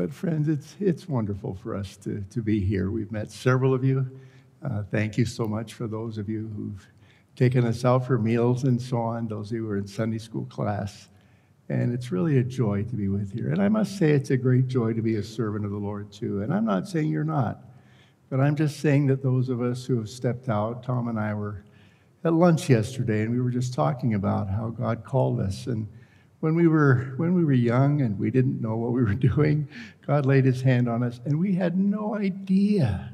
But, friends, it's, it's wonderful for us to, to be here. We've met several of you. Uh, thank you so much for those of you who've taken us out for meals and so on, those of you who are in Sunday school class. And it's really a joy to be with you. And I must say, it's a great joy to be a servant of the Lord, too. And I'm not saying you're not, but I'm just saying that those of us who have stepped out, Tom and I were at lunch yesterday, and we were just talking about how God called us. And when we were when we were young and we didn't know what we were doing, God laid His hand on us, and we had no idea.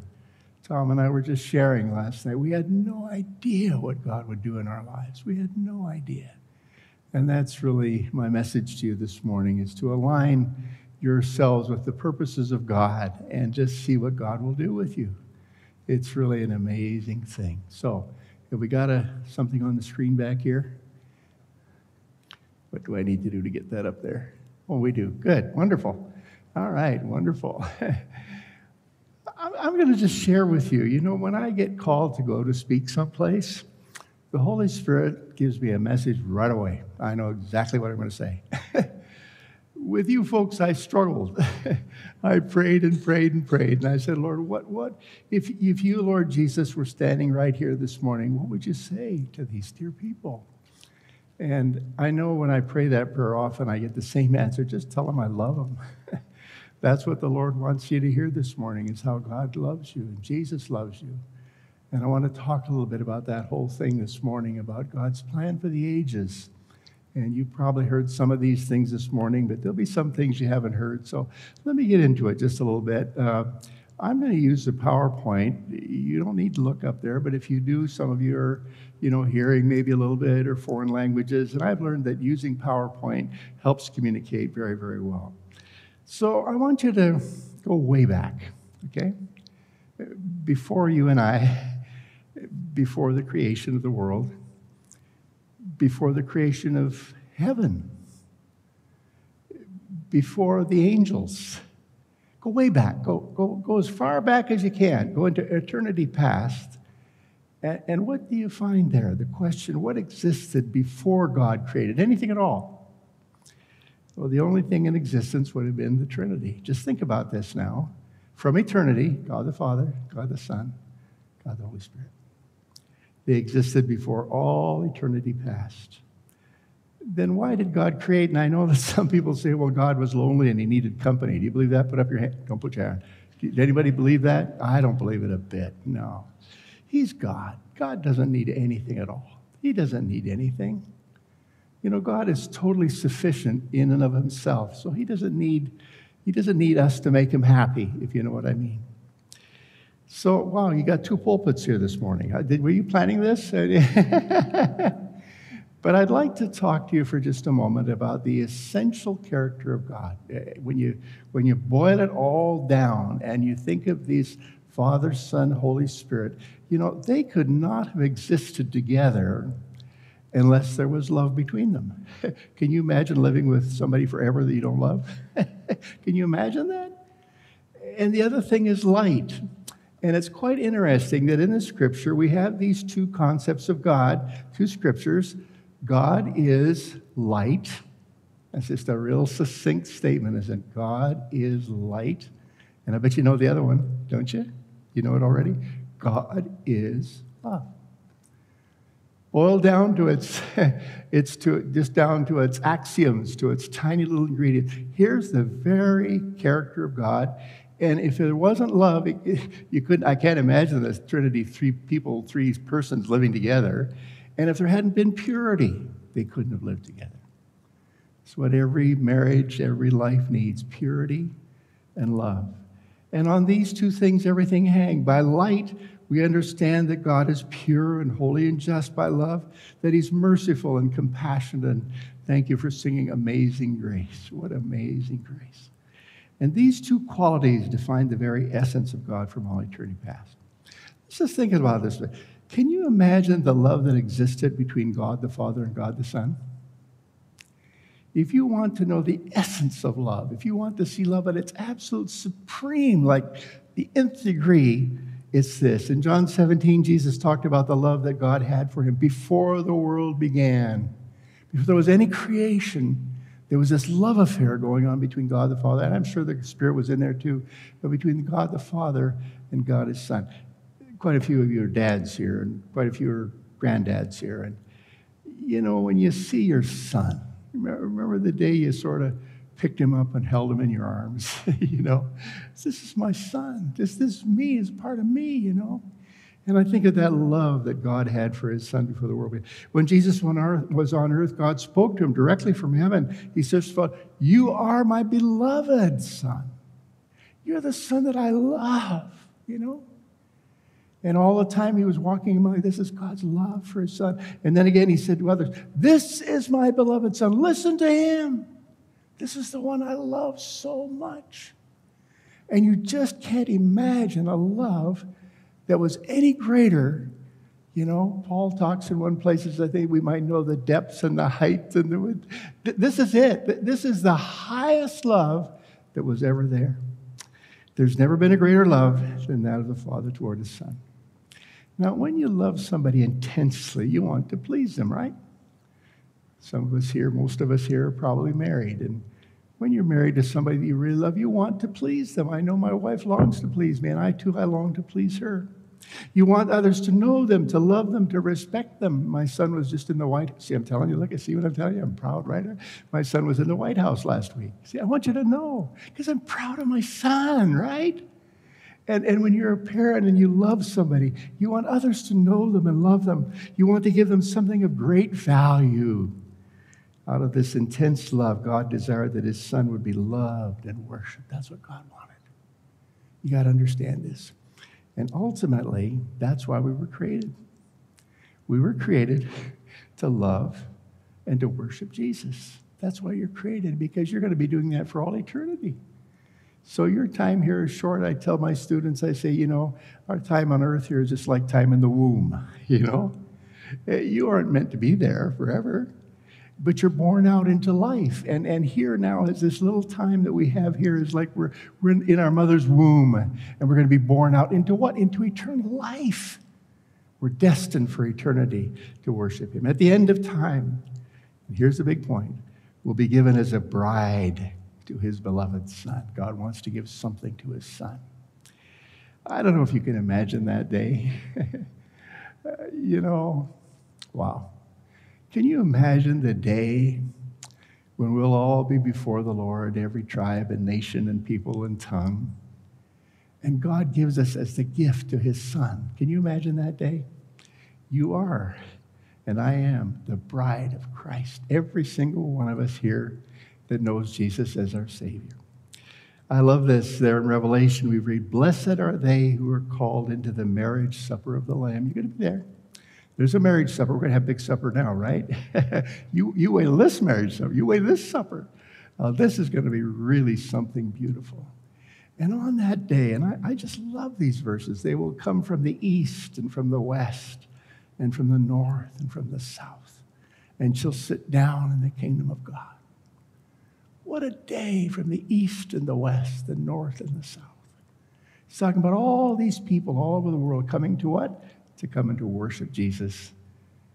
Tom and I were just sharing last night. We had no idea what God would do in our lives. We had no idea. And that's really my message to you this morning is to align yourselves with the purposes of God and just see what God will do with you. It's really an amazing thing. So, have we got a, something on the screen back here? What do I need to do to get that up there? Oh, we do. Good. Wonderful. All right. Wonderful. I'm going to just share with you. You know, when I get called to go to speak someplace, the Holy Spirit gives me a message right away. I know exactly what I'm going to say. With you folks, I struggled. I prayed and prayed and prayed. And I said, Lord, what, what, if, if you, Lord Jesus, were standing right here this morning, what would you say to these dear people? And I know when I pray that prayer often, I get the same answer just tell them I love them. That's what the Lord wants you to hear this morning is how God loves you and Jesus loves you. And I want to talk a little bit about that whole thing this morning about God's plan for the ages. And you probably heard some of these things this morning, but there'll be some things you haven't heard. So let me get into it just a little bit. Uh, I'm going to use the PowerPoint. You don't need to look up there, but if you do, some of you are, you know, hearing maybe a little bit or foreign languages. And I've learned that using PowerPoint helps communicate very, very well. So I want you to go way back, okay? Before you and I before the creation of the world, before the creation of heaven, before the angels. Go way back. Go, go, go as far back as you can. Go into eternity past. And, and what do you find there? The question what existed before God created anything at all? Well, the only thing in existence would have been the Trinity. Just think about this now. From eternity, God the Father, God the Son, God the Holy Spirit. They existed before all eternity past. Then why did God create? And I know that some people say, well, God was lonely and he needed company. Do you believe that? Put up your hand. Don't put your hand. Did anybody believe that? I don't believe it a bit. No. He's God. God doesn't need anything at all. He doesn't need anything. You know, God is totally sufficient in and of himself. So he doesn't need he doesn't need us to make him happy, if you know what I mean. So, wow, you got two pulpits here this morning. Uh, did, were you planning this? but I'd like to talk to you for just a moment about the essential character of God. Uh, when you, when you boil it all down and you think of these Father, Son, Holy Spirit, you know, they could not have existed together unless there was love between them. Can you imagine living with somebody forever that you don't love? Can you imagine that? And the other thing is light. And it's quite interesting that in the scripture we have these two concepts of God, two scriptures. God is light. That's just a real succinct statement, isn't it? God is light. And I bet you know the other one, don't you? You know it already? God is love. Boiled down to its, it's to just down to its axioms, to its tiny little ingredients. Here's the very character of God. And if there wasn't love, it, you couldn't, I can't imagine the Trinity, three people, three persons living together. And if there hadn't been purity, they couldn't have lived together. It's what every marriage, every life needs purity and love. And on these two things, everything hangs. By light, we understand that God is pure and holy and just by love, that He's merciful and compassionate. And thank you for singing Amazing Grace. What amazing grace. And these two qualities define the very essence of God from all eternity past. Let's just think about this. Can you imagine the love that existed between God the Father and God the Son? If you want to know the essence of love, if you want to see love at its absolute supreme, like the nth degree, it's this. In John 17, Jesus talked about the love that God had for him before the world began. Before there was any creation, There was this love affair going on between God the Father, and I'm sure the Spirit was in there too, but between God the Father and God his Son. Quite a few of your dads here, and quite a few granddad's here. And, you know, when you see your son, remember the day you sort of picked him up and held him in your arms, you know? This is my son. This, this is me, is part of me, you know? And I think of that love that God had for his son before the world began. When Jesus was on earth, God spoke to him directly from heaven. He says, "Father, You are my beloved son. You're the son that I love, you know? And all the time he was walking among, this is God's love for his son. And then again he said to others, This is my beloved son. Listen to him. This is the one I love so much. And you just can't imagine a love that was any greater. You know, Paul talks in one place, I think we might know the depths and the heights. And the, this is it. This is the highest love that was ever there. There's never been a greater love than that of the Father toward His Son. Now, when you love somebody intensely, you want to please them, right? Some of us here, most of us here, are probably married. And when you're married to somebody that you really love, you want to please them. I know my wife longs to please me, and I too, I long to please her. You want others to know them, to love them, to respect them. My son was just in the White House. See, I'm telling you, look, I see what I'm telling you. I'm proud, right? My son was in the White House last week. See, I want you to know because I'm proud of my son, right? And, and when you're a parent and you love somebody, you want others to know them and love them. You want to give them something of great value. Out of this intense love, God desired that his son would be loved and worshiped. That's what God wanted. You got to understand this. And ultimately, that's why we were created. We were created to love and to worship Jesus. That's why you're created, because you're going to be doing that for all eternity. So your time here is short. I tell my students, I say, you know, our time on earth here is just like time in the womb, you know? Eh, you aren't meant to be there forever, but you're born out into life. And, and here now is this little time that we have here is like we're, we're in, in our mother's womb and we're going to be born out into what? Into eternal life. We're destined for eternity to worship Him. At the end of time, and here's the big point, we'll be given as a bride to His beloved Son. God wants to give something to His Son. I don't know if you can imagine that day. you know, wow. Can you imagine the day when we'll all be before the Lord, every tribe and nation and people and tongue? And God gives us as the gift to his Son. Can you imagine that day? You are, and I am, the bride of Christ. Every single one of us here that knows Jesus as our Savior. I love this there in Revelation. We read, Blessed are they who are called into the marriage supper of the Lamb. You're going to be there. There's a marriage supper. We're going to have big supper now, right? you, you wait this marriage supper. You wait this supper. Uh, this is going to be really something beautiful. And on that day, and I, I just love these verses, they will come from the east and from the west and from the north and from the south. And she'll sit down in the kingdom of God. What a day from the east and the west, the north and the south. He's talking about all these people all over the world coming to what? to come and to worship Jesus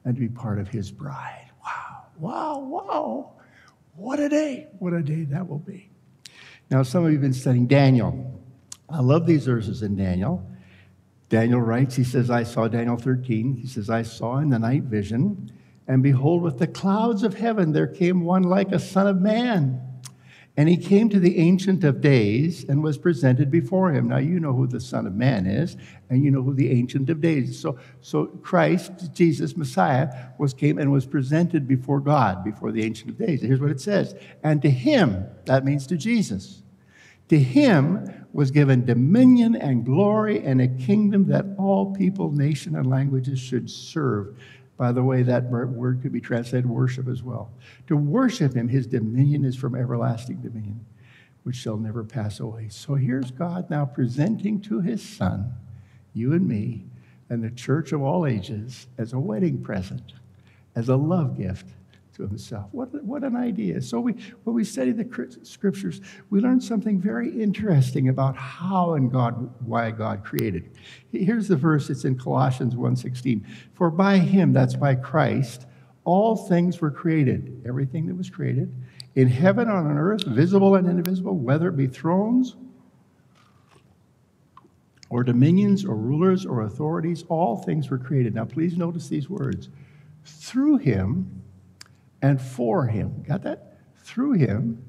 and to be part of his bride. Wow, wow, wow. What a day. What a day that will be. Now, some of you have been studying Daniel. I love these verses in Daniel. Daniel writes, he says, I saw Daniel 13. He says, I saw in the night vision, and behold, with the clouds of heaven there came one like a son of man. And he came to the Ancient of Days and was presented before him. Now, you know who the Son of Man is, and you know who the Ancient of Days is. So, so Christ, Jesus, Messiah, was came and was presented before God, before the Ancient of Days. Here's what it says. And to him, that means to Jesus, to him was given dominion and glory and a kingdom that all people, nation, and languages should serve. By the way, that word could be translated worship as well. To worship him, his dominion is from everlasting dominion, which shall never pass away. So here's God now presenting to his son, you and me, and the church of all ages as a wedding present, as a love gift to himself. What, what an idea. So we, when we study the scriptures, we learn something very interesting about how and God, why God created. Here's the verse, it's in Colossians 1.16. For by him, that's by Christ, all things were created, everything that was created, in heaven on earth, visible and invisible, whether it be thrones or dominions or rulers or authorities, all things were created. Now, please notice these words through him and for him. Got that? Through him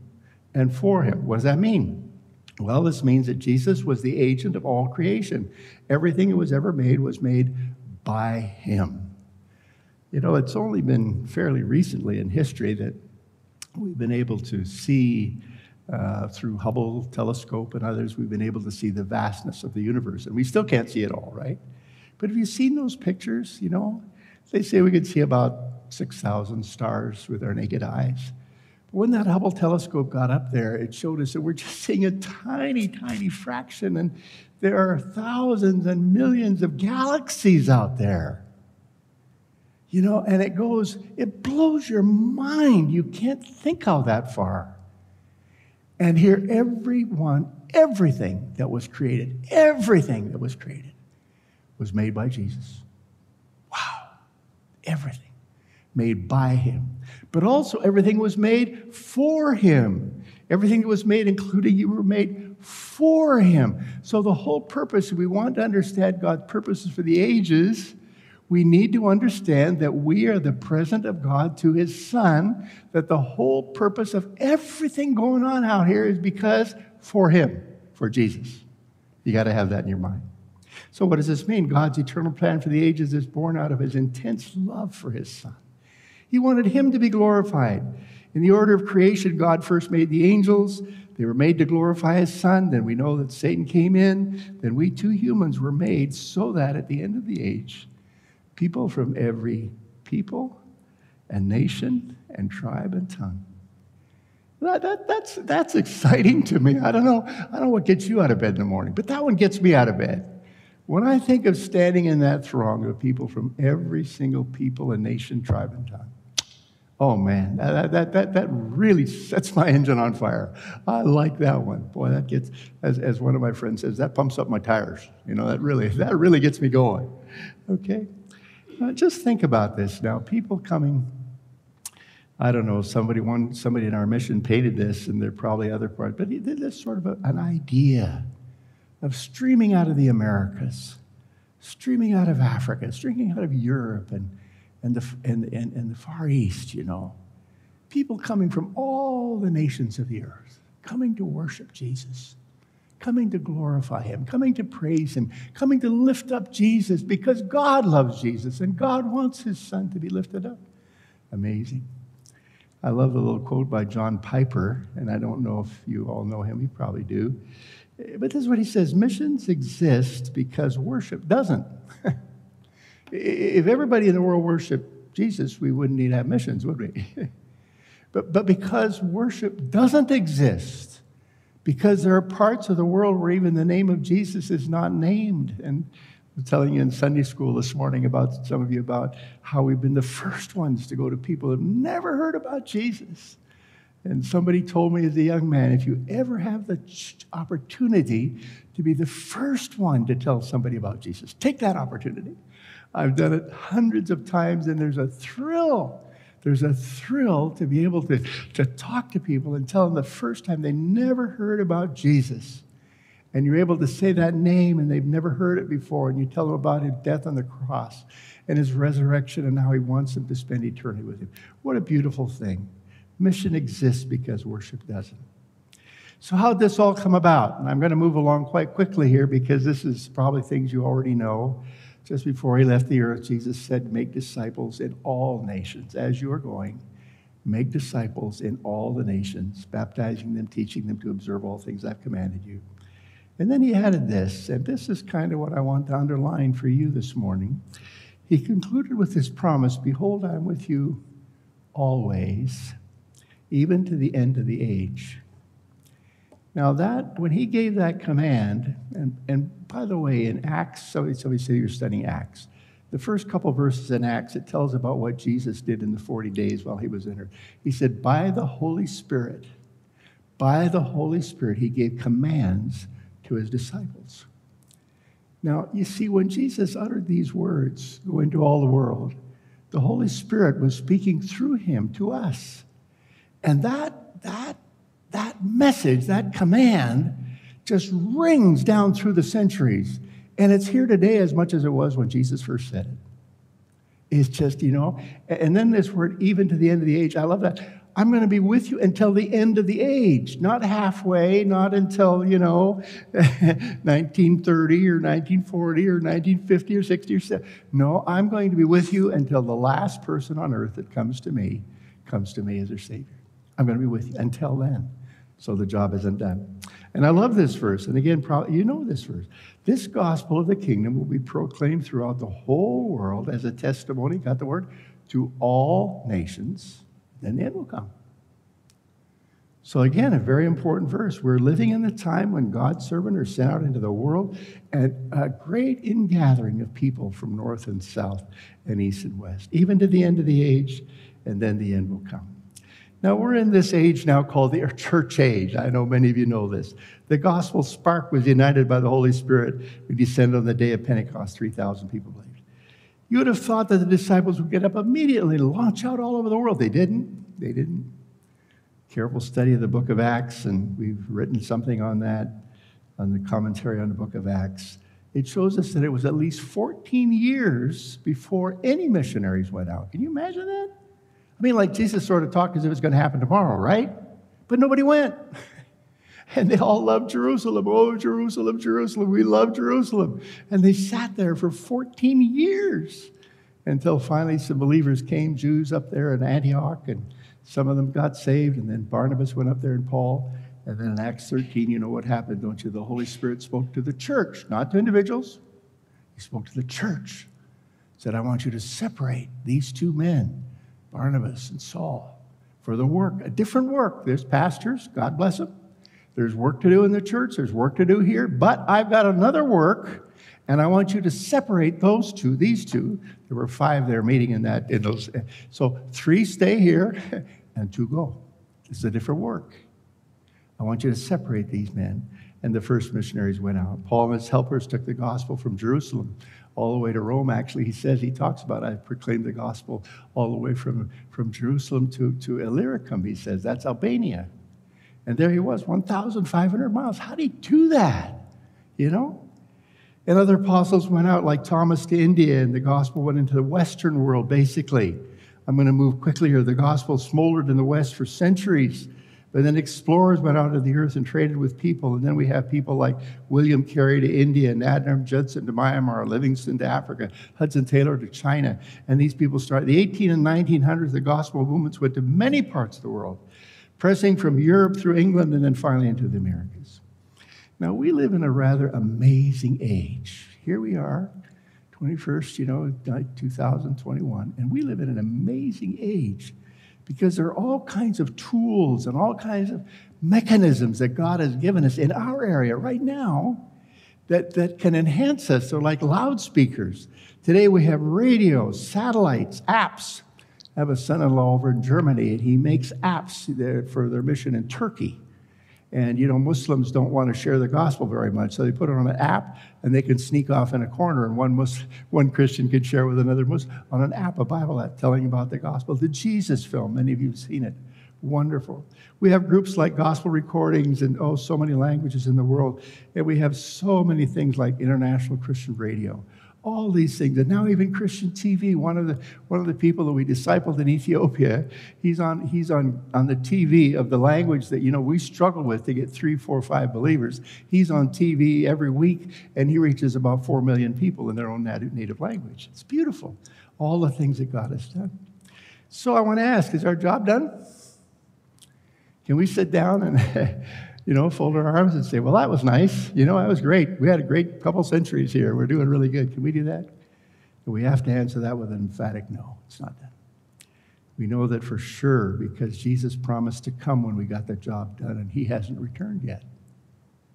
and for him. What does that mean? Well, this means that Jesus was the agent of all creation. Everything that was ever made was made by him. You know, it's only been fairly recently in history that we've been able to see uh, through Hubble telescope and others, we've been able to see the vastness of the universe. And we still can't see it all, right? But have you seen those pictures? You know, they say we could see about 6,000 stars with our naked eyes. But when that Hubble telescope got up there, it showed us that we're just seeing a tiny, tiny fraction, and there are thousands and millions of galaxies out there. You know, and it goes, it blows your mind. You can't think out that far. And here, everyone, everything that was created, everything that was created was made by Jesus. Wow. Everything made by him. But also, everything was made for him. Everything that was made, including you, were made for him. So, the whole purpose, if we want to understand God's purposes for the ages, we need to understand that we are the present of God to his Son, that the whole purpose of everything going on out here is because for him, for Jesus. You got to have that in your mind. So, what does this mean? God's eternal plan for the ages is born out of his intense love for his Son. He wanted him to be glorified. In the order of creation, God first made the angels. They were made to glorify his son. Then we know that Satan came in. Then we two humans were made so that at the end of the age, people from every people and nation and tribe and tongue. That, that, that's, that's exciting to me. I don't, know, I don't know what gets you out of bed in the morning, but that one gets me out of bed. When I think of standing in that throng of people from every single people and nation, tribe, and tongue, oh man, that, that, that, that really sets my engine on fire. I like that one. Boy, that gets, as, as one of my friends says, that pumps up my tires. You know, that really, that really gets me going. Okay? Uh, just think about this now. People coming, I don't know, somebody, one, somebody in our mission painted this, and there are probably other parts, but this sort of a, an idea of streaming out of the Americas, streaming out of Africa, streaming out of Europe and, and, the, and, and, and the Far East, you know. People coming from all the nations of the earth, coming to worship Jesus coming to glorify Him, coming to praise Him, coming to lift up Jesus because God loves Jesus and God wants His Son to be lifted up. Amazing. I love the little quote by John Piper, and I don't know if you all know him, you probably do. But this is what he says missions exist because worship doesn't. if everybody in the world worshiped Jesus, we wouldn't need to have missions, would we? but, but because worship doesn't exist, because there are parts of the world where even the name of Jesus is not named. And I'm telling you in Sunday school this morning about some of you about how we've been the first ones to go to people who've never heard about Jesus. And somebody told me as a young man, if you ever have the opportunity to be the first one to tell somebody about Jesus, take that opportunity. I've done it hundreds of times, and there's a thrill there's a thrill to be able to, to talk to people and tell them the first time they never heard about Jesus. And you're able to say that name and they've never heard it before, and you tell them about his death on the cross and his resurrection and how he wants them to spend eternity with him. What a beautiful thing. Mission exists because worship doesn't. So, how did this all come about? And I'm going to move along quite quickly here because this is probably things you already know. Just before he left the earth, Jesus said, Make disciples in all nations. As you are going, make disciples in all the nations, baptizing them, teaching them to observe all things I've commanded you. And then he added this, and this is kind of what I want to underline for you this morning. He concluded with this promise Behold, I'm with you always, even to the end of the age. Now, that, when he gave that command, and, and by the way, in Acts, somebody, somebody said you're studying Acts. The first couple verses in Acts, it tells about what Jesus did in the 40 days while he was in her. He said, By the Holy Spirit, by the Holy Spirit, he gave commands to his disciples. Now, you see, when Jesus uttered these words, go into all the world, the Holy Spirit was speaking through him to us. And that that, that message, that command, just rings down through the centuries. And it's here today as much as it was when Jesus first said it. It's just, you know, and then this word, even to the end of the age, I love that. I'm going to be with you until the end of the age, not halfway, not until, you know, 1930 or 1940 or 1950 or 60 or 70. No, I'm going to be with you until the last person on earth that comes to me comes to me as their Savior. I'm going to be with you until then. So the job isn't done. And I love this verse. And again, probably, you know this verse. This gospel of the kingdom will be proclaimed throughout the whole world as a testimony, got the word, to all nations. Then the end will come. So, again, a very important verse. We're living in the time when God's servants are sent out into the world, and a great ingathering of people from north and south and east and west, even to the end of the age, and then the end will come. Now, we're in this age now called the church age. I know many of you know this. The gospel spark was united by the Holy Spirit. We descended on the day of Pentecost, 3,000 people believed. You would have thought that the disciples would get up immediately and launch out all over the world. They didn't. They didn't. Careful study of the book of Acts, and we've written something on that, on the commentary on the book of Acts. It shows us that it was at least 14 years before any missionaries went out. Can you imagine that? I mean, like Jesus sort of talked as if it's going to happen tomorrow, right? But nobody went. And they all loved Jerusalem. Oh, Jerusalem, Jerusalem. We love Jerusalem. And they sat there for 14 years until finally some believers came, Jews up there in Antioch, and some of them got saved. And then Barnabas went up there and Paul. And then in Acts 13, you know what happened, don't you? The Holy Spirit spoke to the church, not to individuals. He spoke to the church. Said, I want you to separate these two men Barnabas and Saul, for the work, a different work. There's pastors, God bless them. There's work to do in the church, there's work to do here, but I've got another work, and I want you to separate those two, these two. There were five there meeting in that, in those. So three stay here, and two go. It's a different work. I want you to separate these men. And the first missionaries went out. Paul and his helpers took the gospel from Jerusalem all the way to Rome. Actually, he says, he talks about, I proclaimed the gospel all the way from, from Jerusalem to, to Illyricum, he says. That's Albania. And there he was, 1,500 miles. How did he do that? You know? And other apostles went out, like Thomas to India, and the gospel went into the Western world, basically. I'm going to move quickly here. The gospel smoldered in the West for centuries. But then explorers went out of the earth and traded with people. And then we have people like William Carey to India, and Adoniram Judson to Myanmar, Livingstone to Africa, Hudson Taylor to China. And these people started. The 18 and 1900s, the gospel movements went to many parts of the world, pressing from Europe through England and then finally into the Americas. Now, we live in a rather amazing age. Here we are, 21st, you know, 2021, and we live in an amazing age because there are all kinds of tools and all kinds of mechanisms that God has given us in our area right now that, that can enhance us. They're like loudspeakers. Today we have radios, satellites, apps. I have a son in law over in Germany, and he makes apps for their mission in Turkey. And, you know, Muslims don't want to share the gospel very much, so they put it on an app and they can sneak off in a corner, and one, Muslim, one Christian can share with another Muslim on an app, a Bible app, telling about the gospel. The Jesus film, many of you have seen it. Wonderful. We have groups like gospel recordings and, oh, so many languages in the world. And we have so many things like International Christian Radio all these things. And now even Christian TV, one of the, one of the people that we discipled in Ethiopia, he's, on, he's on, on the TV of the language that, you know, we struggle with to get three, four, five believers. He's on TV every week, and he reaches about four million people in their own native language. It's beautiful. All the things that God has done. So I want to ask, is our job done? Can we sit down and you know, fold our arms and say, well, that was nice. You know, that was great. We had a great couple centuries here. We're doing really good. Can we do that? And we have to answer that with an emphatic no. It's not that. We know that for sure because Jesus promised to come when we got the job done, and he hasn't returned yet.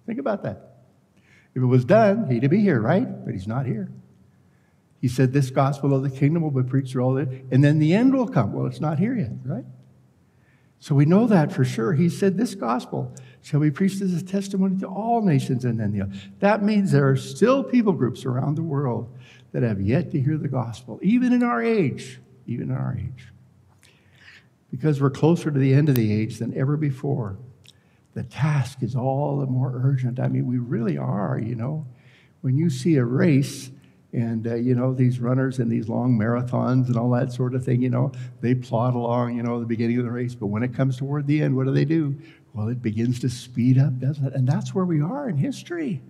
Think about that. If it was done, he'd be here, right? But he's not here. He said, This gospel of the kingdom will be preached through all that, and then the end will come. Well, it's not here yet, right? So we know that for sure. He said, This gospel shall be preached as a testimony to all nations and then the other. That means there are still people groups around the world that have yet to hear the gospel, even in our age, even in our age. because we're closer to the end of the age than ever before, the task is all the more urgent. I mean, we really are, you know. When you see a race, and uh, you know these runners and these long marathons and all that sort of thing you know they plod along you know the beginning of the race but when it comes toward the end what do they do? Well it begins to speed up doesn't it? And that's where we are in history.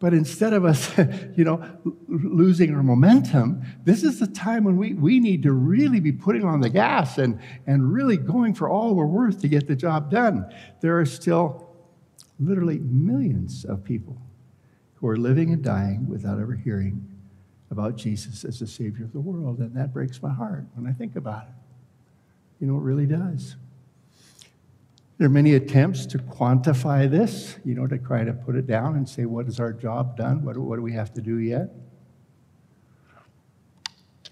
But instead of us, you know, losing our momentum, this is the time when we, we need to really be putting on the gas and, and really going for all we're worth to get the job done. There are still literally millions of people who are living and dying without ever hearing about Jesus as the Savior of the world. And that breaks my heart when I think about it. You know, it really does. There are many attempts to quantify this, you know, to try to put it down and say, what is our job done? What, what do we have to do yet?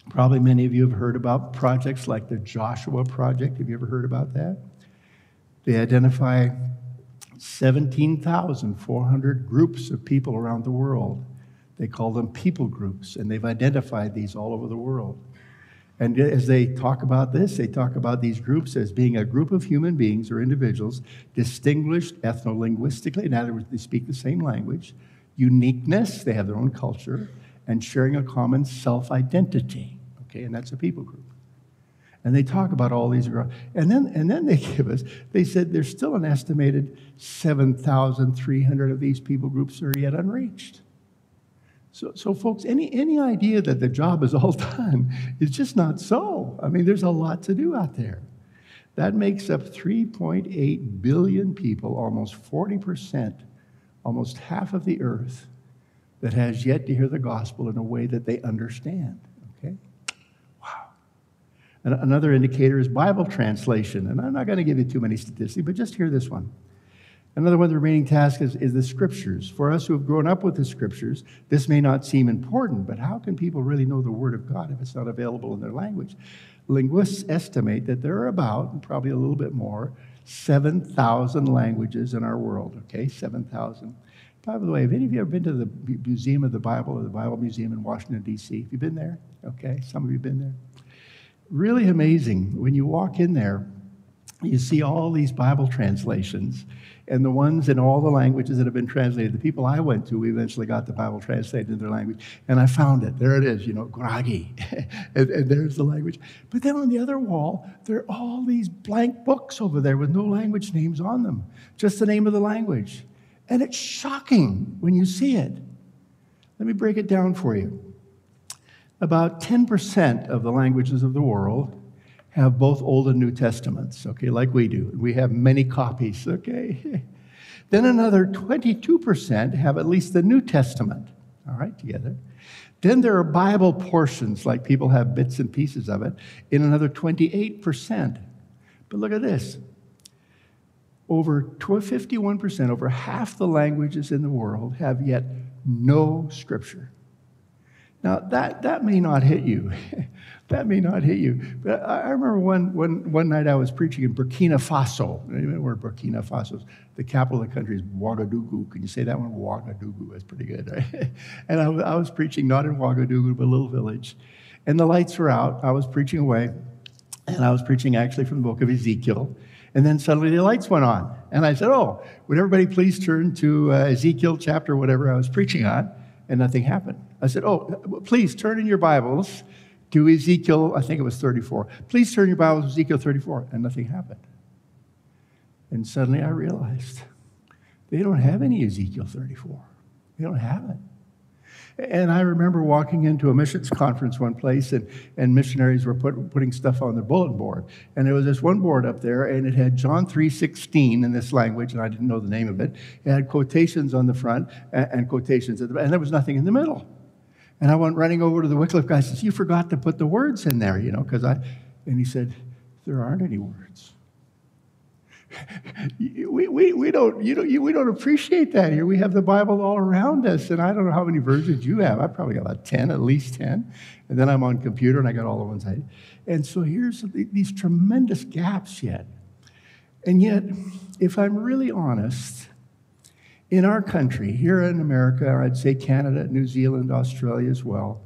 Probably many of you have heard about projects like the Joshua Project. Have you ever heard about that? They identify 17,400 groups of people around the world. They call them people groups, and they've identified these all over the world. And as they talk about this, they talk about these groups as being a group of human beings or individuals distinguished ethno-linguistically. In other words, they speak the same language, uniqueness, they have their own culture, and sharing a common self-identity. Okay, and that's a people group. And they talk about all these, and then and then they give us. They said there's still an estimated 7,300 of these people groups are yet unreached. So, so, folks, any, any idea that the job is all done is just not so. I mean, there's a lot to do out there. That makes up 3.8 billion people, almost 40%, almost half of the earth, that has yet to hear the gospel in a way that they understand. Another indicator is Bible translation. And I'm not going to give you too many statistics, but just hear this one. Another one of the remaining tasks is, is, the scriptures. For us who have grown up with the scriptures, this may not seem important, but how can people really know the Word of God if it's not available in their language? Linguists estimate that there are about, probably a little bit more, 7,000 languages in our world, okay? 7,000. By the way, have any of you ever been to the Museum of the Bible or the Bible Museum in Washington, D.C.? Have you been there? Okay, some of you have been there. Really amazing. When you walk in there, you see all these Bible translations and the ones in all the languages that have been translated. The people I went to, we eventually got the Bible translated in their language, and I found it. There it is, you know, Gragi, and, and, there's the language. But then on the other wall, there are all these blank books over there with no language names on them, just the name of the language. And it's shocking when you see it. Let me break it down for you. About 10% of the languages of the world have both Old and New Testaments, okay, like we do. We have many copies, okay? then another 22% have at least the New Testament, all right, together. Then there are Bible portions, like people have bits and pieces of it, in another 28%. But look at this over 51%, over half the languages in the world have yet no scripture. Now, that, that may not hit you. that may not hit you. But I remember one, one, one night I was preaching in Burkina Faso. You Where Burkina Faso is. The capital of the country is Ouagadougou. Can you say that one? Ouagadougou. That's pretty good, right? and I, I was preaching not in Ouagadougou, but a little village. And the lights were out. I was preaching away. And I was preaching actually from the book of Ezekiel. And then suddenly the lights went on. And I said, Oh, would everybody please turn to uh, Ezekiel chapter, whatever I was preaching on? And nothing happened. I said, Oh, please turn in your Bibles to Ezekiel, I think it was 34. Please turn your Bibles to Ezekiel 34. And nothing happened. And suddenly I realized they don't have any Ezekiel 34. They don't have it. And I remember walking into a missions conference one place, and, and missionaries were put, putting stuff on their bulletin board. And there was this one board up there, and it had John 3.16 in this language, and I didn't know the name of it. It had quotations on the front and, and quotations at the back, and there was nothing in the middle. And I went running over to the Wycliffe guy. I said, "You forgot to put the words in there, you know?" Because I, and he said, "There aren't any words." We, we, we, don't, you don't, we don't appreciate that here. We have the Bible all around us, and I don't know how many versions you have. I probably got about 10, at least 10. And then I'm on computer, and I got all the ones I. And so here's these tremendous gaps yet. And yet, if I'm really honest, in our country, here in America, or I'd say Canada, New Zealand, Australia as well,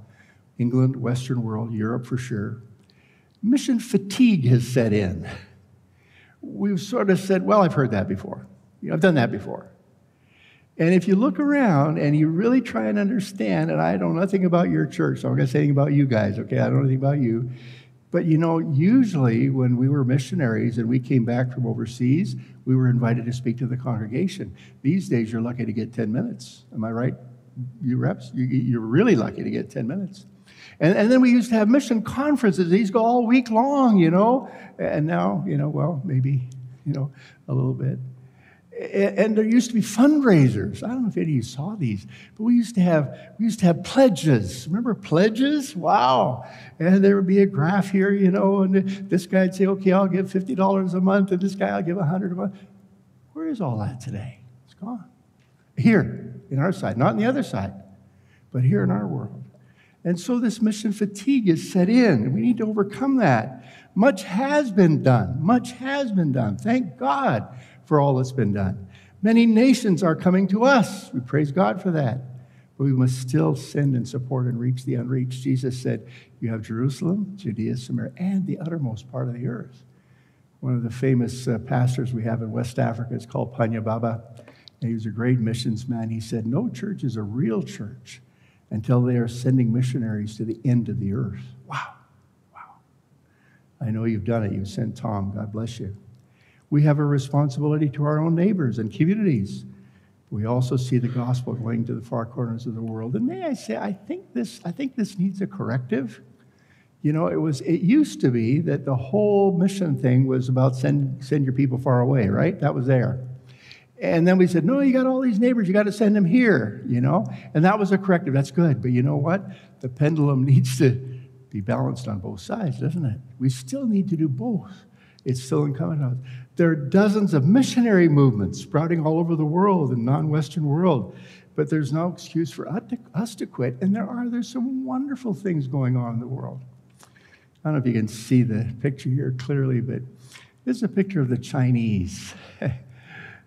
England, Western world, Europe for sure, mission fatigue has set in. We've sort of said, well, I've heard that before. I've done that before. And if you look around and you really try and understand, and I don't know nothing about your church, so I'm not going to say anything about you guys, okay? I don't know anything about you. But you know, usually when we were missionaries and we came back from overseas, we were invited to speak to the congregation. These days, you're lucky to get 10 minutes. Am I right? You reps? You're really lucky to get 10 minutes. And, and then we used to have mission conferences. These go all week long, you know. And now, you know, well, maybe, you know, a little bit. And there used to be fundraisers. I don't know if any of you saw these, but we used to have we used to have pledges. Remember pledges? Wow! And there would be a graph here, you know, and this guy'd say, "Okay, I'll give fifty dollars a month," and this guy, "I'll give a hundred a month." Where is all that today? It's gone. Here, in our side, not in the other side, but here in our world. And so this mission fatigue is set in, and we need to overcome that. Much has been done. Much has been done. Thank God for all that's been done. Many nations are coming to us. We praise God for that. But we must still send and support and reach the unreached. Jesus said, You have Jerusalem, Judea, Samaria, and the uttermost part of the earth. One of the famous uh, pastors we have in West Africa is called Panya Baba. And he was a great missions man. He said, No church is a real church until they are sending missionaries to the end of the earth. Wow. Wow. I know you've done it. You've sent Tom. God bless you. We have a responsibility to our own neighbors and communities. We also see the gospel going to the far corners of the world. And may I say, I think this, I think this needs a corrective. You know, it was it used to be that the whole mission thing was about send send your people far away, right? That was there. And then we said, no, you got all these neighbors, you got to send them here, you know? And that was a corrective. That's good. But you know what? The pendulum needs to be balanced on both sides, doesn't it? We still need to do both. It's still incumbent on us. There are dozens of missionary movements sprouting all over the world, the non Western world. But there's no excuse for us to quit. And there are, there's some wonderful things going on in the world. I don't know if you can see the picture here clearly, but this is a picture of the Chinese.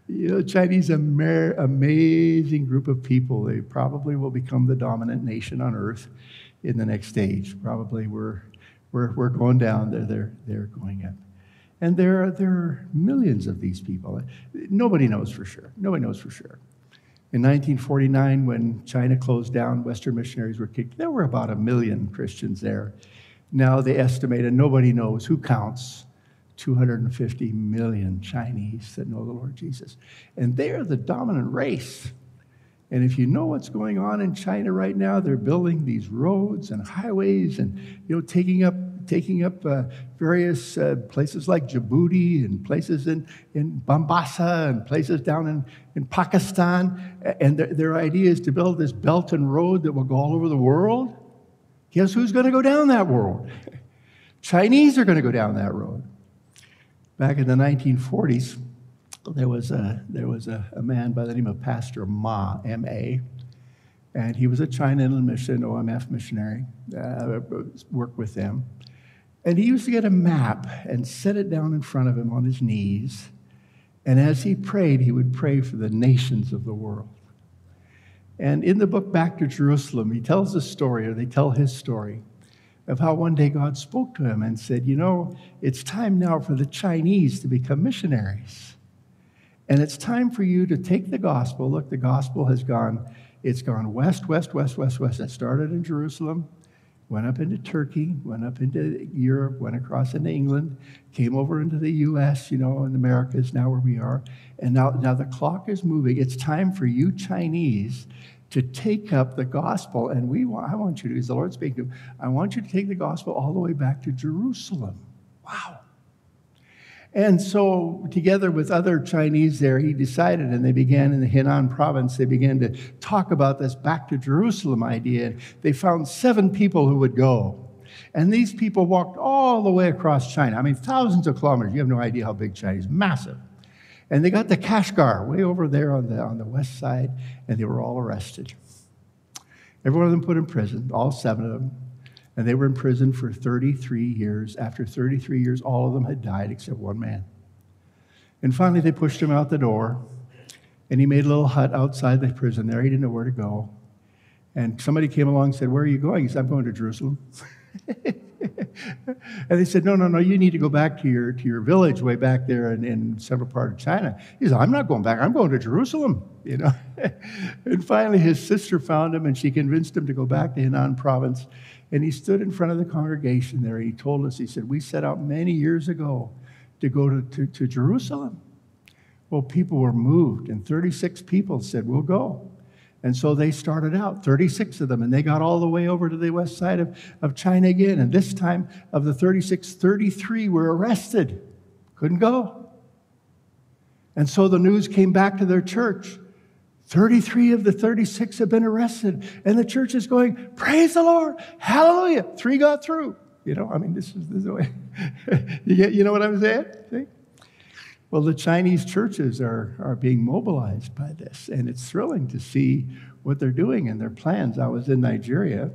You know, Chinese are amazing group of people. They probably will become the dominant nation on earth in the next stage. Probably we're, we're, we're going down, they're, they're, they're going up. And there are, there are millions of these people. Nobody knows for sure. Nobody knows for sure. In 1949, when China closed down, Western missionaries were kicked. There were about a million Christians there. Now they estimate, and nobody knows who counts, 250 million Chinese that know the Lord Jesus. And they are the dominant race. And if you know what's going on in China right now, they're building these roads and highways and you know taking up taking up uh, various uh, places like Djibouti and places in, in Mombasa and places down in, in Pakistan. And their, their idea is to build this belt and road that will go all over the world. Guess who's going to go down that road? Chinese are going to go down that road. Back in the 1940s, there was a, there was a, a man by the name of Pastor Ma, M-A, and he was a China Inland Mission, OMF missionary, uh, worked with them. And he used to get a map and set it down in front of him on his knees. And as he prayed, he would pray for the nations of the world. And in the book Back to Jerusalem, he tells a story, or they tell his story, of how one day God spoke to him and said, You know, it's time now for the Chinese to become missionaries. And it's time for you to take the gospel. Look, the gospel has gone, it's gone west, west, west, west, west. It started in Jerusalem, went up into Turkey, went up into Europe, went across into England, came over into the US, you know, and America is now where we are. And now, now the clock is moving. It's time for you Chinese to take up the gospel. And we want, I want you to, as the Lord speaking to him, I want you to take the gospel all the way back to Jerusalem. Wow. And so, together with other Chinese there, he decided, and they began in the Henan province, they began to talk about this back to Jerusalem idea. And They found seven people who would go. And these people walked all the way across China. I mean, thousands of kilometers. You have no idea how big China is, massive. And they got to Kashgar, way over there on the, on the west side, and they were all arrested. Every one of them put in prison, all seven of them. And they were in prison for 33 years. After 33 years, all of them had died except one man. And finally, they pushed him out the door, and he made a little hut outside the prison there. He didn't know where to go. And somebody came along and said, Where are you going? He said, I'm going to Jerusalem. and they said, no, no, no, you need to go back to your, to your village way back there in, in central part of China. He said, I'm not going back. I'm going to Jerusalem, you know. and finally, his sister found him, and she convinced him to go back to Henan province. And he stood in front of the congregation there. He told us, he said, we set out many years ago to go to, to, to Jerusalem. Well, people were moved, and 36 people said, we'll go. And so they started out, 36 of them, and they got all the way over to the west side of, of China again. And this time, of the 36, 33 were arrested. Couldn't go. And so the news came back to their church. 33 of the 36 have been arrested. And the church is going, Praise the Lord, hallelujah. Three got through. You know, I mean, this is, this is the way. you, get, you know what I'm saying? See? Well, the Chinese churches are, are being mobilized by this, and it's thrilling to see what they're doing and their plans. I was in Nigeria,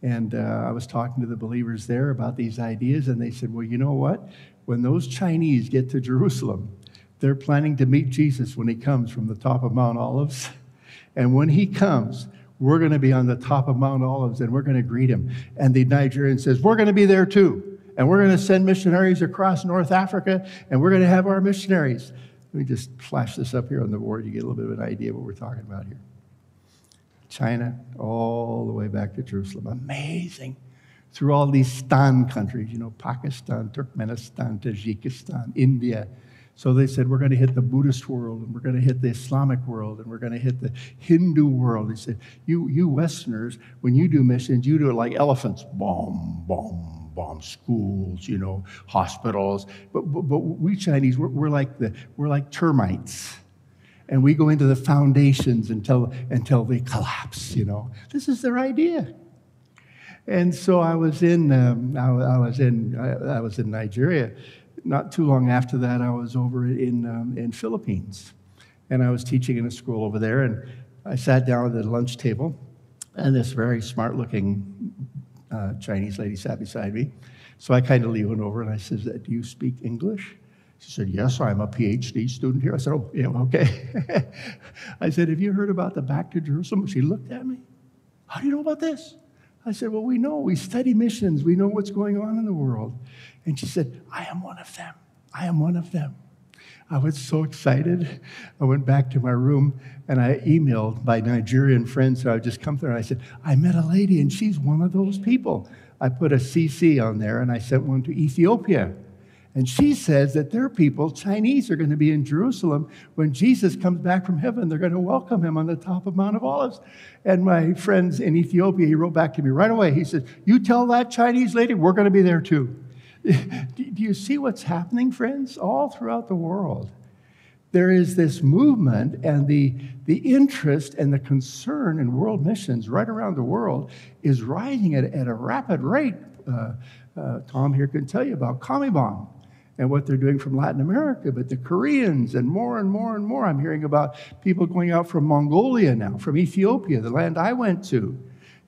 and uh, I was talking to the believers there about these ideas, and they said, Well, you know what? When those Chinese get to Jerusalem, they're planning to meet Jesus when he comes from the top of Mount Olives. And when he comes, we're going to be on the top of Mount Olives and we're going to greet him. And the Nigerian says, We're going to be there too and we're going to send missionaries across North Africa, and we're going to have our missionaries. Let me just flash this up here on the board. You get a little bit of an idea of what we're talking about here. China, all the way back to Jerusalem. Amazing. Through all these Stan countries, you know, Pakistan, Turkmenistan, Tajikistan, India. So they said, we're going to hit the Buddhist world, and we're going to hit the Islamic world, and we're going to hit the Hindu world. They said, you, you Westerners, when you do missions, you do it like elephants. Boom, boom, bomb schools, you know, hospitals. But, but, but we Chinese, we're, we're, like the, we're like termites. And we go into the foundations until, until they collapse, you know. This is their idea. And so I was in, um, I, I, was in, I, I, was in Nigeria. Not too long after that, I was over in, um, in Philippines. And I was teaching in a school over there. And I sat down at the lunch table. And this very smart looking uh, Chinese lady sat beside me. So I kind of leaned over and I said, Do you speak English? She said, Yes, I'm a PhD student here. I said, Oh, yeah, okay. I said, Have you heard about the Back to Jerusalem? She looked at me. How do you know about this? I said, Well, we know. We study missions. We know what's going on in the world. And she said, I am one of them. I am one of them. I was so excited. I went back to my room and I emailed my Nigerian friends who I just come there. And I said, I met a lady and she's one of those people. I put a CC on there and I sent one to Ethiopia. And she says that their people, Chinese, are going to be in Jerusalem when Jesus comes back from heaven. They're going to welcome him on the top of Mount of Olives. And my friends in Ethiopia, he wrote back to me right away. He said, You tell that Chinese lady we're going to be there too. Do you see what's happening, friends? All throughout the world. There is this movement, and the, the interest and the concern in world missions right around the world is rising at, at a rapid rate. Uh, uh, Tom here can tell you about COMIBAM and what they're doing from Latin America, but the Koreans and more and more and more. I'm hearing about people going out from Mongolia now, from Ethiopia, the land I went to.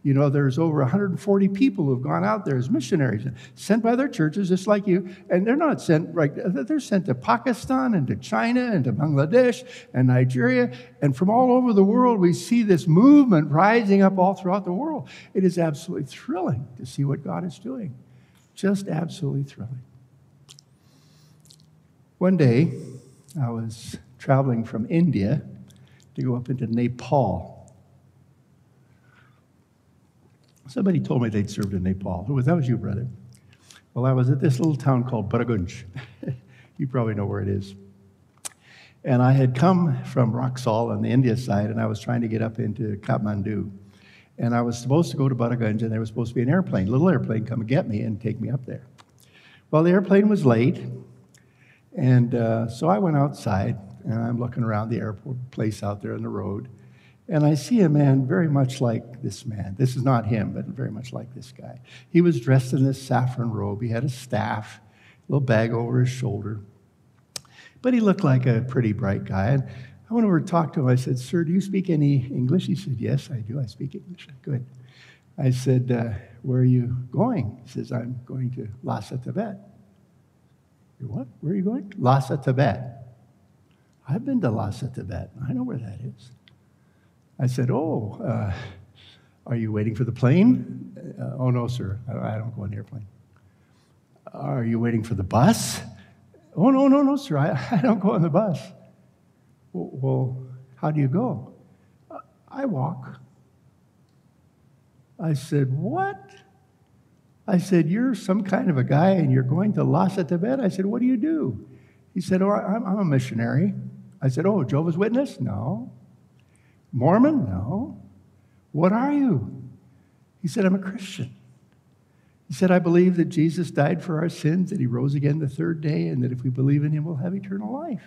You know, there's over 140 people who've gone out there as missionaries, sent by their churches, just like you. And they're not sent right, they're sent to Pakistan and to China and to Bangladesh and Nigeria. And from all over the world, we see this movement rising up all throughout the world. It is absolutely thrilling to see what God is doing. Just absolutely thrilling. One day, I was traveling from India to go up into Nepal. Somebody told me they'd served in Nepal. Who was that? Was you, brother? Well, I was at this little town called Baragunj. you probably know where it is. And I had come from Raxaul on the India side, and I was trying to get up into Kathmandu. And I was supposed to go to Baragunj, and there was supposed to be an airplane, little airplane, come and get me and take me up there. Well, the airplane was late, and uh, so I went outside, and I'm looking around the airport place out there on the road. And I see a man very much like this man. This is not him, but very much like this guy. He was dressed in this saffron robe. He had a staff, a little bag over his shoulder. But he looked like a pretty bright guy. And I went over to talk to him. I said, Sir, do you speak any English? He said, Yes, I do. I speak English. Good. I said, uh, Where are you going? He says, I'm going to Lhasa, Tibet. You What? Where are you going? Lhasa, Tibet. I've been to Lhasa, Tibet. I know where that is. I said, Oh, uh, are you waiting for the plane? Uh, oh, no, sir. I, don't go on the airplane. Are you waiting for the bus? Oh, no, no, no, sir. I, I don't go on the bus. Well, how do you go? I walk. I said, What? I said, You're some kind of a guy and you're going to Lhasa Tibet? I said, What do you do? He said, Oh, I'm, I'm a missionary. I said, Oh, Jehovah's Witness? No. Mormon? No. What are you? He said, I'm a Christian. He said, I believe that Jesus died for our sins, that he rose again the third day, and that if we believe in him, we'll have eternal life.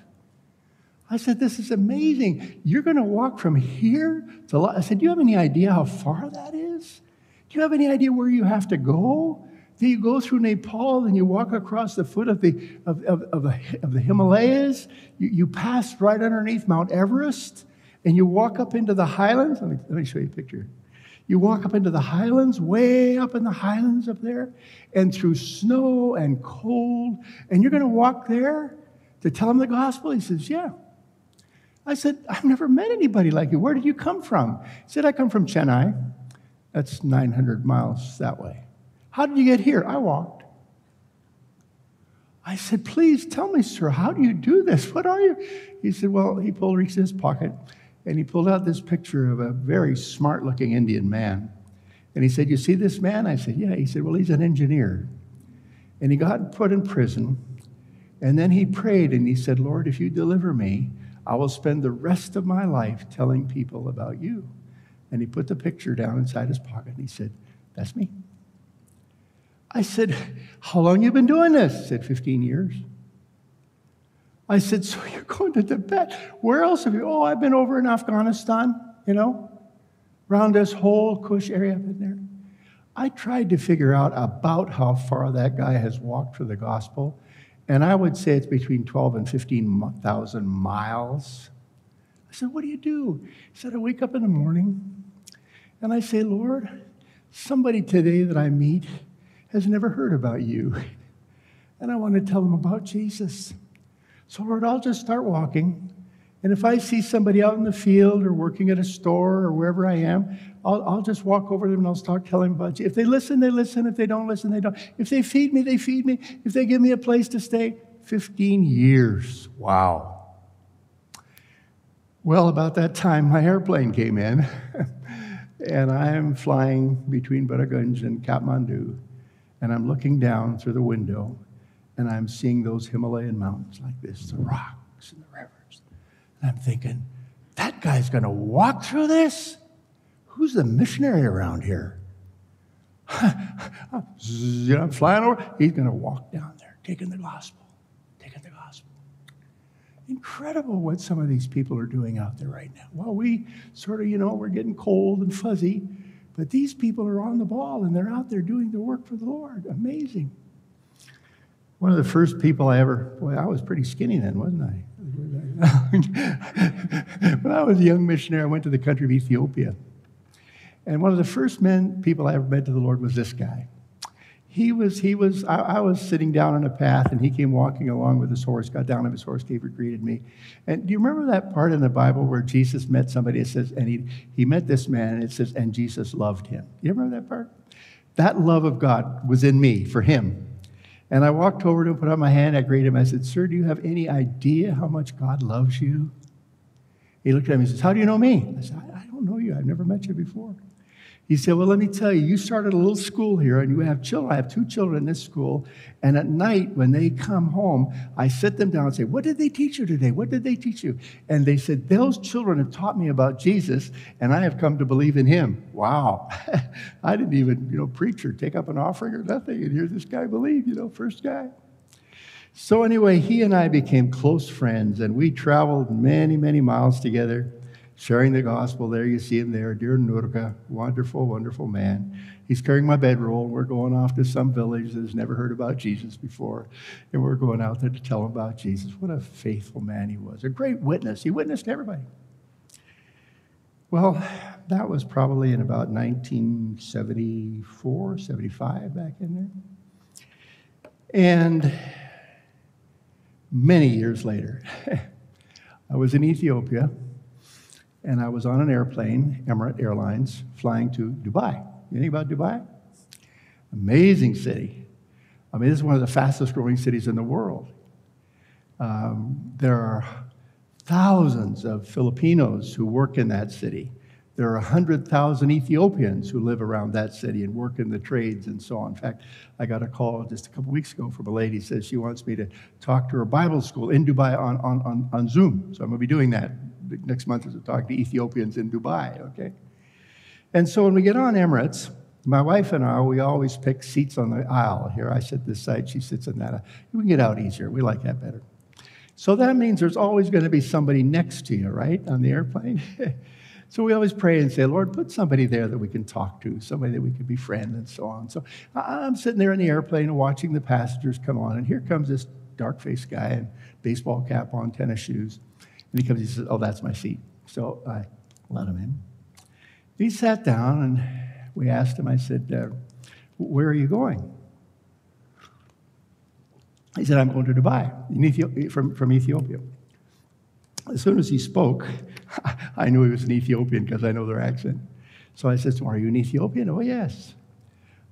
I said, This is amazing. You're going to walk from here to. I said, Do you have any idea how far that is? Do you have any idea where you have to go? Do you go through Nepal and you walk across the foot of the, of, of, of the, of the Himalayas? You, you pass right underneath Mount Everest and you walk up into the highlands. Let me, let me show you a picture. You walk up into the highlands, way up in the highlands up there, and through snow and cold, and you're going to walk there to tell him the gospel? He says, Yeah. I said, I've never met anybody like you. Where did you come from? He said, I come from Chennai. That's 900 miles that way. How did you get here? I walked. I said, Please tell me, sir, how do you do this? What are you? He said, Well, he pulled, reached in his pocket and he pulled out this picture of a very smart looking Indian man. And he said, You see this man? I said, Yeah. He said, Well, he's an engineer. And he got put in prison. And then he prayed and he said, Lord, if you deliver me, I will spend the rest of my life telling people about you. And he put the picture down inside his pocket and he said, That's me. I said, How long you been doing this? He said, 15 years. I said, So you're going to Tibet? Where else have you? Oh, I've been over in Afghanistan, you know, around this whole Kush area. I've been there. I tried to figure out about how far that guy has walked for the gospel, and I would say it's between 12 and 15,000 miles. I said, What do you do? He said, I wake up in the morning and I say, Lord, somebody today that I meet has never heard about you, and I want to tell them about Jesus. So, Lord, I'll just start walking. And if I see somebody out in the field or working at a store or wherever I am, I'll, I'll just walk over to them and I'll start telling them about you. If they listen, they listen. If they don't listen, they don't. If they feed me, they feed me. If they give me a place to stay, 15 years. Wow. Well, about that time, my airplane came in, and I'm flying between Baragunj and Kathmandu, and I'm looking down through the window, and I'm seeing those Himalayan mountains like this, the rocks and the rivers. And I'm thinking, that guy's going to walk through this? Who's the missionary around here? I'm flying over. He's going to walk down there, taking the gospel, taking the gospel. Incredible what some of these people are doing out there right now. Well, we sort of, you know, we're getting cold and fuzzy, but these people are on the ball and they're out there doing the work for the Lord. Amazing. One of the first people I ever, boy, I was pretty skinny then, wasn't I? when I was a young missionary, I went to the country of Ethiopia. And one of the first men, people I ever met to the Lord was this guy. He was, he was, I, I, was sitting down on a path and he came walking along with his horse, got down on his horse, came and greeted me. And do you remember that part in the Bible where Jesus met somebody? It says, and he, he met this man and it says, and Jesus loved him. You remember that part? That love of God was in me for him. And I walked over to him, put out my hand, I greeted him. I said, Sir, do you have any idea how much God loves you? He looked at me and says, How do you know me? I said, I don't know you. I've never met you before. He said, Well, let me tell you, you started a little school here and you have children. I have two children in this school. And at night, when they come home, I sit them down and say, What did they teach you today? What did they teach you? And they said, Those children have taught me about Jesus and I have come to believe in him. Wow. I didn't even, you know, preach or take up an offering or nothing. And here this guy believed, you know, first guy. So, anyway, he and I became close friends and we traveled many, many miles together sharing the gospel there. You see him there, dear Nurka, wonderful, wonderful man. He's carrying my bedroll. We're going off to some village that has never heard about Jesus before, and we're going out there to tell him about Jesus. What a faithful man he was, a great witness. He witnessed everybody. Well, that was probably in about 1974, 75 back in there. And many years later, I was in Ethiopia and I was on an airplane, Emirates Airlines, flying to Dubai. You think about Dubai? Amazing city. I mean, this is one of the fastest growing cities in the world. Um, there are thousands of Filipinos who work in that city. There are 100,000 Ethiopians who live around that city and work in the trades and so on. In fact, I got a call just a couple weeks ago from a lady says she wants me to talk to her Bible school in Dubai on, on, on, on Zoom. So I'm going to be doing that next month is to talk to Ethiopians in Dubai, okay? And so when we get on Emirates, my wife and I, we always pick seats on the aisle. Here I sit this side, she sits on that. We can get out easier. We like that better. So that means there's always going to be somebody next to you, right, on the airplane? so we always pray and say, Lord, put somebody there that we can talk to, somebody that we can befriend, and so on. So I'm sitting there in the airplane watching the passengers come on, and here comes this dark faced guy in baseball cap on, tennis shoes. He comes, he says, Oh, that's my seat. So I let him in. He sat down, and we asked him, I said, uh, Where are you going? He said, I'm going to Dubai from, from Ethiopia. As soon as he spoke, I knew he was an Ethiopian because I know their accent. So I said Are you an Ethiopian? Oh, yes.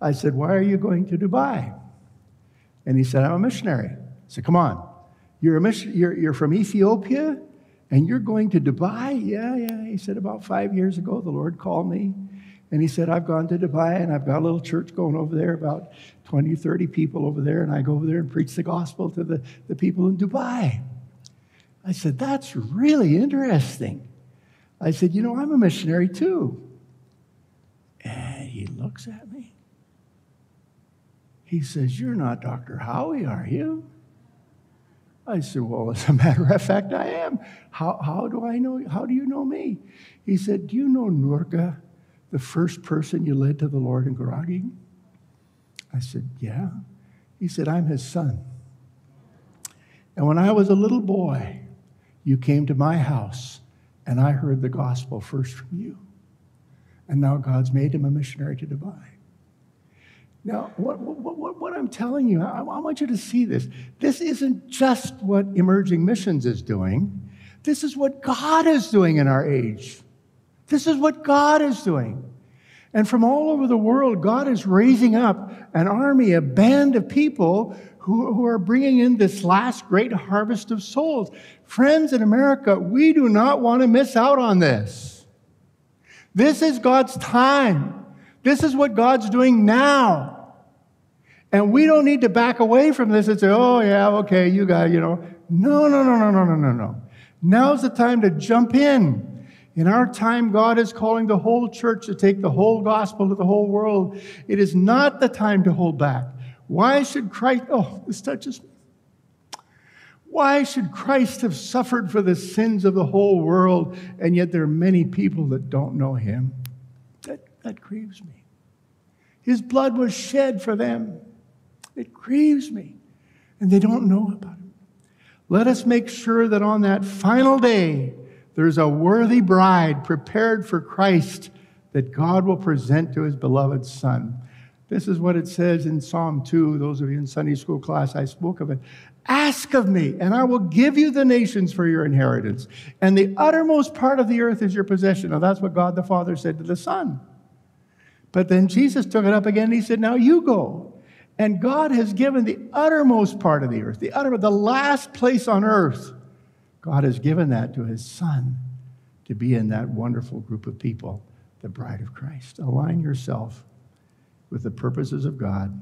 I said, Why are you going to Dubai? And he said, I'm a missionary. I said, Come on. You're, a mission- you're, you're from Ethiopia and you're going to Dubai? Yeah, yeah. He said, About five years ago, the Lord called me and he said, I've gone to Dubai and I've got a little church going over there, about 20, 30 people over there, and I go over there and preach the gospel to the, the people in Dubai. I said, That's really interesting. I said, You know, I'm a missionary too. And he looks at me. He says, You're not Dr. Howie, are you? I said, Well, as a matter of fact, I am. How, how do I know? How do you know me? He said, Do you know Nurga? the first person you led to the Lord in Garagi? I said, Yeah. He said, I'm his son. And when I was a little boy, you came to my house and I heard the gospel first from you. And now God's made him a missionary to Dubai. Now, what, what, what, what I'm telling you, I, I want you to see this. This isn't just what emerging missions is doing, this is what God is doing in our age. This is what God is doing. And from all over the world, God is raising up an army, a band of people who, who are bringing in this last great harvest of souls. Friends in America, we do not want to miss out on this. This is God's time. This is what God's doing now. And we don't need to back away from this and say, oh, yeah, okay, you got, you know. No, no, no, no, no, no, no, no. Now's the time to jump in. In our time, God is calling the whole church to take the whole gospel to the whole world. It is not the time to hold back. Why should Christ, oh, this touches me. Why should Christ have suffered for the sins of the whole world, and yet there are many people that don't know him? That, grieves me. His blood was shed for them. It grieves me, and they don't know about him. Let us make sure that on that final day, there's a worthy bride prepared for Christ that God will present to his beloved Son. This is what it says in Psalm 2. Those of you in Sunday school class, I spoke of it. Ask of me, and I will give you the nations for your inheritance, and the uttermost part of the earth is your possession. Now, that's what God the Father said to the Son. But then Jesus took it up again, and he said, Now you go. And God has given the uttermost part of the earth, the uttermost, the last place on earth God has given that to his son to be in that wonderful group of people, the bride of Christ. Align yourself with the purposes of God,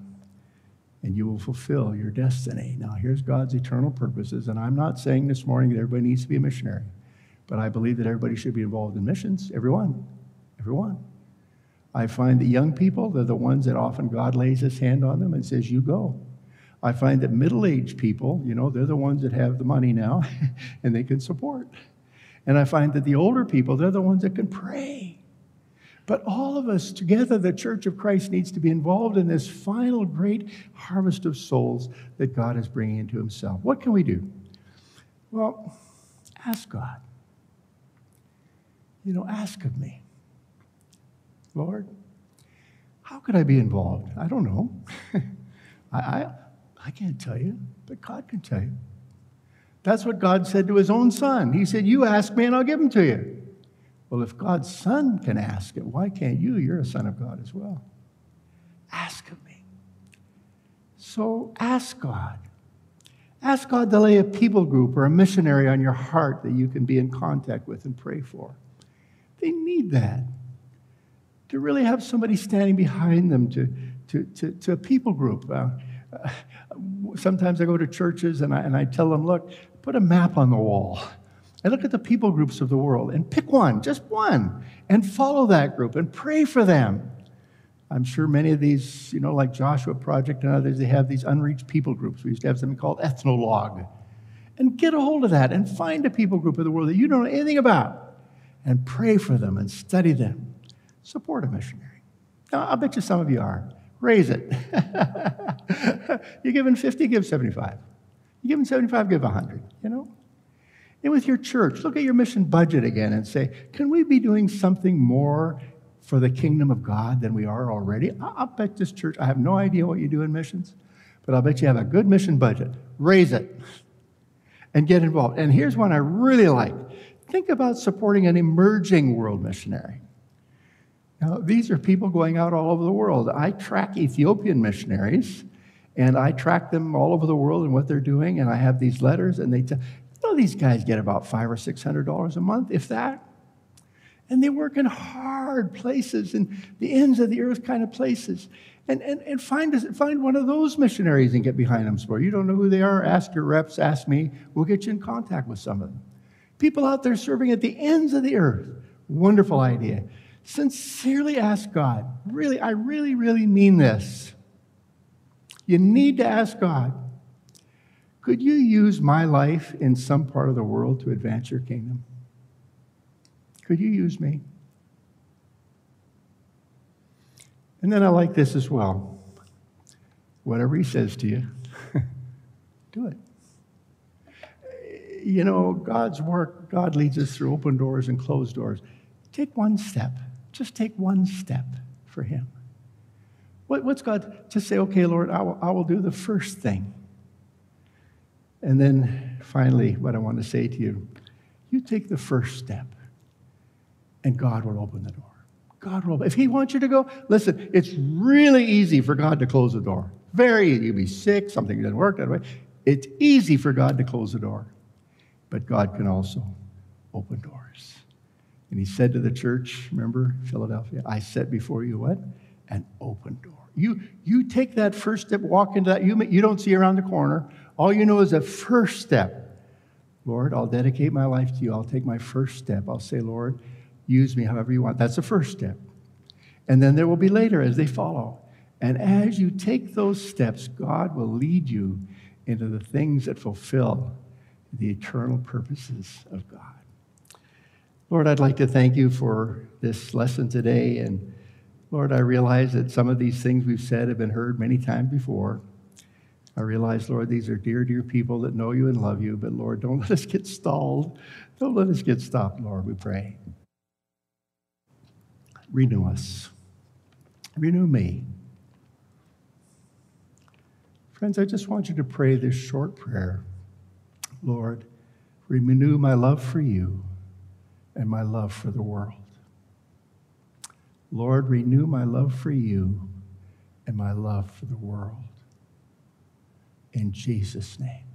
and you will fulfill your destiny. Now, here's God's eternal purposes, and I'm not saying this morning that everybody needs to be a missionary, but I believe that everybody should be involved in missions, everyone, everyone. I find that young people, they're the ones that often God lays his hand on them and says, You go. I find that middle aged people, you know, they're the ones that have the money now and they can support. And I find that the older people, they're the ones that can pray. But all of us together, the Church of Christ needs to be involved in this final great harvest of souls that God is bringing into Himself. What can we do? Well, ask God. You know, ask of me. Lord, how could I be involved? I don't know. I, I, I can't tell you, but God can tell you. That's what God said to his own son. He said, You ask me and I'll give them to you. Well, if God's son can ask it, why can't you? You're a son of God as well. Ask of me. So ask God. Ask God to lay a people group or a missionary on your heart that you can be in contact with and pray for. They need that. To really have somebody standing behind them to, to, to, to a people group. Uh, uh, sometimes I go to churches and I, and I tell them, look, put a map on the wall. And look at the people groups of the world and pick one, just one, and follow that group and pray for them. I'm sure many of these, you know, like Joshua Project and others, they have these unreached people groups. We used to have something called Ethnologue. And get a hold of that and find a people group of the world that you don't know anything about and pray for them and study them. Support a missionary. Now, I'll bet you some of you are. Raise it. You're giving 50, give 75. You're giving 75, give 100, you know? And with your church, look at your mission budget again and say, can we be doing something more for the kingdom of God than we are already? I'll bet this church, I have no idea what you do in missions, but I'll bet you have a good mission budget. Raise it and get involved. And here's one I really like think about supporting an emerging world missionary. Now, these are people going out all over the world. I track Ethiopian missionaries, and I track them all over the world and what they're doing, and I have these letters, and they tell, you know, these guys get about five or six hundred dollars a month, if that. And they work in hard places and the ends of the earth kind of places. And, and, and find, find one of those missionaries and get behind them. So you don't know who they are, ask your reps, ask me. We'll get you in contact with some of them. People out there serving at the ends of the earth. Wonderful idea. Sincerely ask God. Really, I really, really mean this. You need to ask God could you use my life in some part of the world to advance your kingdom? Could you use me? And then I like this as well. Whatever he says to you, do it. You know, God's work, God leads us through open doors and closed doors. Take one step. Just take one step for him. what's God? to say, okay, Lord, I will, I will do the first thing. And then finally, what I want to say to you you take the first step and God will open the door. God will. If He wants you to go, listen, it's really easy for God to close the door. Very. You'll be sick, something doesn't work that way. It's easy for God to close the door. But God can also open doors. And He said to the church, remember, Philadelphia, I set before you what? An open door. You, you take that first step, walk into that, you, you don't see around the corner. All you know is a first step. Lord, I'll dedicate my life to you. I'll take my first step. I'll say, Lord, Use me however you want. That's the first step. And then there will be later as they follow. And as you take those steps, God will lead you into the things that fulfill the eternal purposes of God. Lord, I'd like to thank you for this lesson today. And Lord, I realize that some of these things we've said have been heard many times before. I realize, Lord, these are dear, dear people that know you and love you. But Lord, don't let us get stalled. Don't let us get stopped, Lord, we pray renew us. Renew me. Friends, I just want you to pray this short prayer Lord, renew my love for you and my love for the world. Lord, renew my love for you and my love for the world. In Jesus' name.